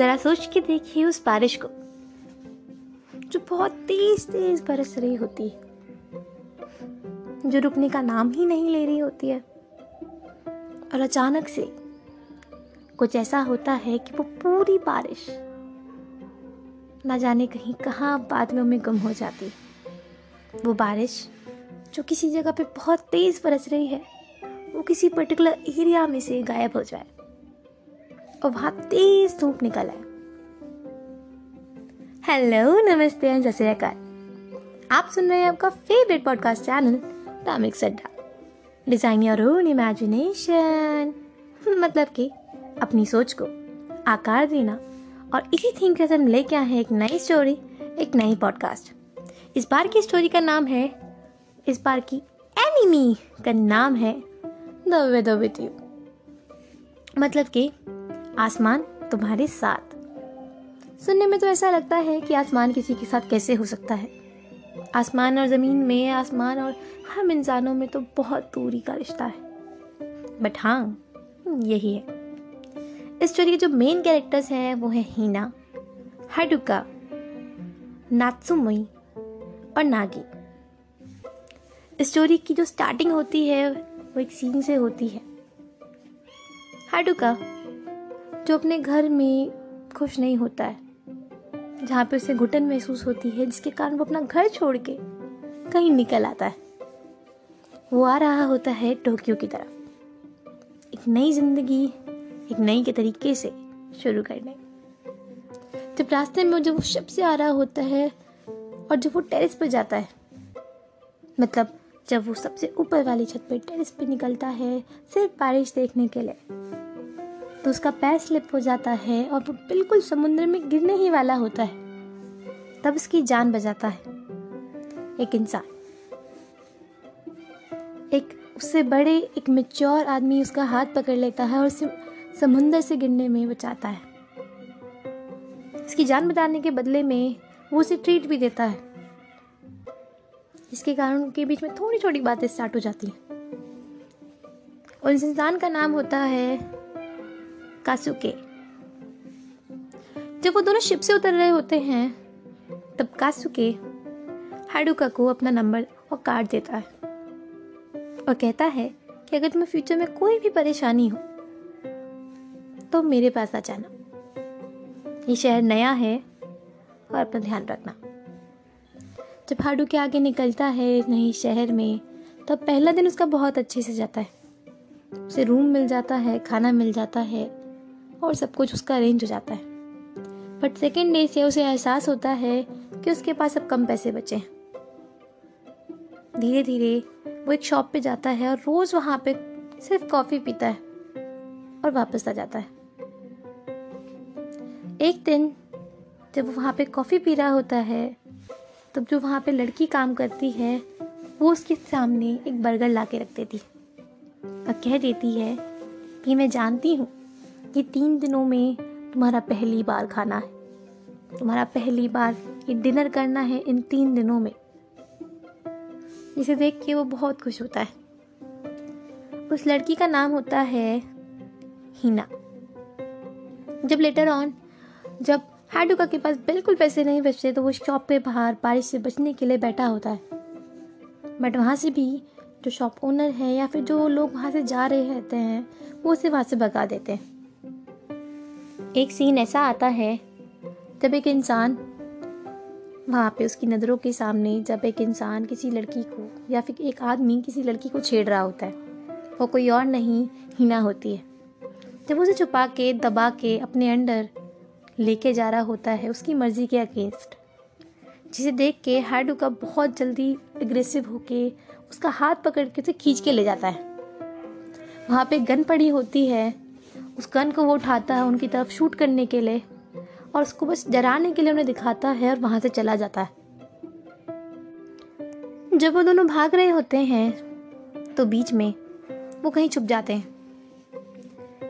जरा सोच के देखिए उस बारिश को, जो बहुत तेज तेज बरस रही होती है, जो रुकने का नाम ही नहीं ले रही होती है। और अचानक से कुछ ऐसा होता है कि वो पूरी बारिश ना जाने कहीं कहाँ बादलों में गुम हो जाती वो बारिश जो किसी जगह पे बहुत तेज बरस रही है, वो किसी पर्टिकुलर एरिया में से गायब हो जाए। और वहाँ तेज धूप निकल आए हेलो, नमस्ते एंड आप सुन रहे हैं आपका फेवरेट पॉडकास्ट चैनल तामिक सड्डा डिज़ाइन योर ओन इमेजिनेशन मतलब कि अपनी सोच को आकार देना और इसी थीम के साथ लेके आए हैं एक नई स्टोरी एक नई पॉडकास्ट इस बार की स्टोरी का नाम है, इस बार की एनिमी का नाम है द विद यू मतलब कि आसमान तुम्हारे साथ। सुनने में तो ऐसा लगता है कि आसमान किसी के साथ कैसे हो सकता है। आसमान और ज़मीन में, आसमान और हम इंसानों में तो बहुत दूरी का रिश्ता है। बट हाँ यही है। इस स्टोरी के जो मेन कैरेक्टर्स हैं, वो है हीना, हडुका, नात्सुमई और नागी। इस स्टोरी की जो स्टार्टिंग होती है, वो एक सीन से होती है। हाडुका जो अपने घर में खुश नहीं होता है, जहाँ पे उसे घुटन महसूस होती है, जिसके कारण वो अपना घर छोड़ के कहीं निकल आता है। वो आ रहा होता है टोक्यो की तरफ़। एक नई ज़िंदगी, एक नई के तरीके से शुरू करने। जब रास्ते में जब वो शिप से आ रहा होता है और जब वो टेरिस पर जाता है मतलब जब वो सबसे ऊपर वाली छत पर टेरिस पे निकलता है, सिर्फ़ बारिश देखने के लिए। तो उसका पैर स्लिप हो जाता है और वो बिल्कुल समुद्र में गिरने ही वाला होता है। तब उसकी जान बजाता है। एक इंसान। एक उससे बड़े, एक मेच्योर आदमी उसका हाथ पकड़ लेता है और उसे समुंदर से गिरने में बचाता है। इसकी जान बचाने के बदले में वो उसे ट्रीट भी देता है। इसके कारण उनके बीच में थोड़ी छोटी बातें स्टार्ट हो जाती हैं। और इस इंसान का नाम होता है कासुके। जब वो दोनों शिप से उतर रहे होते हैं, तब कासुके हाडुका को अपना नंबर और कार्ड देता है और कहता है कि अगर तुम्हें फ्यूचर में कोई भी परेशानी हो तो मेरे पास आ जाना। ये शहर नया है और अपना ध्यान रखना। जब हाडू के आगे निकलता है नए शहर में, तब पहला दिन उसका बहुत अच्छे से जाता है। उसे रूम मिल जाता है, खाना मिल जाता है और सब कुछ उसका अरेंज हो जाता है। बट सेकेंड डे से उसे एहसास होता है कि उसके पास अब कम पैसे बचे हैं। धीरे धीरे वो एक शॉप पे जाता है और रोज़ वहाँ पे सिर्फ़ कॉफ़ी पीता है और वापस आ जाता है। एक दिन जब वो वहाँ पे कॉफ़ी पी रहा होता है, तब जो वहाँ पे लड़की काम करती है, वो उसके सामने एक बर्गर ला के रख देती और कह देती है कि मैं जानती हूँ ये तीन दिनों में तुम्हारा पहली बार खाना है। तुम्हारा पहली बार ये डिनर करना है इन तीन दिनों में। जिसे देख के वो बहुत खुश होता है। उस लड़की का नाम होता है हीना। जब लेटर ऑन जब हाडुका के पास बिल्कुल पैसे नहीं बचते तो वो शॉप पे बाहर, बारिश से बचने के लिए बैठा होता है। बट वहाँ से भी जो शॉप ओनर है या फिर जो लोग वहाँ से जा रहे रहते हैं, वो उसे वहाँ से भगा देते हैं। एक सीन ऐसा आता है, जब एक इंसान वहाँ पे उसकी नज़रों के सामने जब एक इंसान किसी लड़की को या फिर एक आदमी किसी लड़की को छेड़ रहा होता है, वो कोई और नहीं, हिना होती है। जब उसे छुपा के, दबा के अपने अंडर लेके जा रहा होता है उसकी मर्ज़ी के अगेंस्ट, जिसे देख के हाडू का बहुत जल्दी एग्रेसिव होके उसका हाथ पकड़ के उसे खींच के ले जाता है। वहाँ पे गन पड़ी होती है उस गन को वो उठाता है उनकी तरफ़ शूट करने के लिए और उसको बस डराने के लिए उन्हें दिखाता है और वहाँ से चला जाता है। जब वो दोनों भाग रहे होते हैं तो बीच में वो कहीं छुप जाते हैं।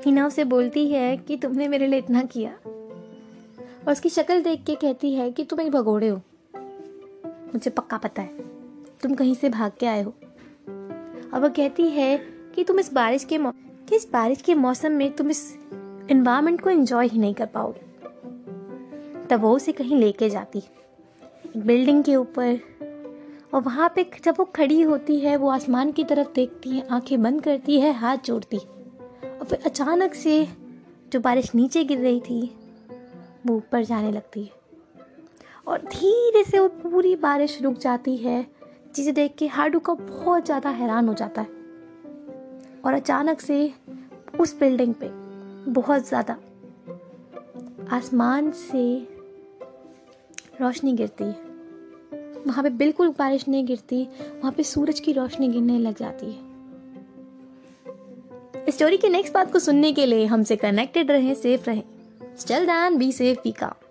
हिना उसे बोलती है कि तुमने मेरे लिए इतना किया और उसकी शक्ल देख के कहती है कि तुम एक भगोड़े हो। मुझे पक्का पता है, तुम कहीं से भाग के आए हो। और वो कहती है कि तुम इस बारिश के कि इस बारिश के मौसम में तुम इस इन्वायरमेंट को एंजॉय ही नहीं कर पाओगे। तब वो उसे कहीं लेके जाती। एक बिल्डिंग के ऊपर। और वहाँ पे जब वो खड़ी होती है, वो आसमान की तरफ़ देखती है, आँखें बंद करती है, हाथ जोड़ती। और फिर अचानक से जो बारिश नीचे गिर रही थी, वो ऊपर जाने लगती है। और धीरे से वो पूरी बारिश रुक जाती है। जिसे देख के हाडू का बहुत ज़्यादा हैरान हो जाता है। और अचानक से उस बिल्डिंग पे बहुत ज़्यादा आसमान से रोशनी गिरती। है वहाँ पे बिल्कुल बारिश नहीं गिरती, वहाँ पे सूरज की रोशनी गिरने लग जाती है। स्टोरी के नेक्स्ट बात को सुनने के लिए हमसे कनेक्टेड रहें सेफ़ रहें। चल दैन बी सेफ़ बी काम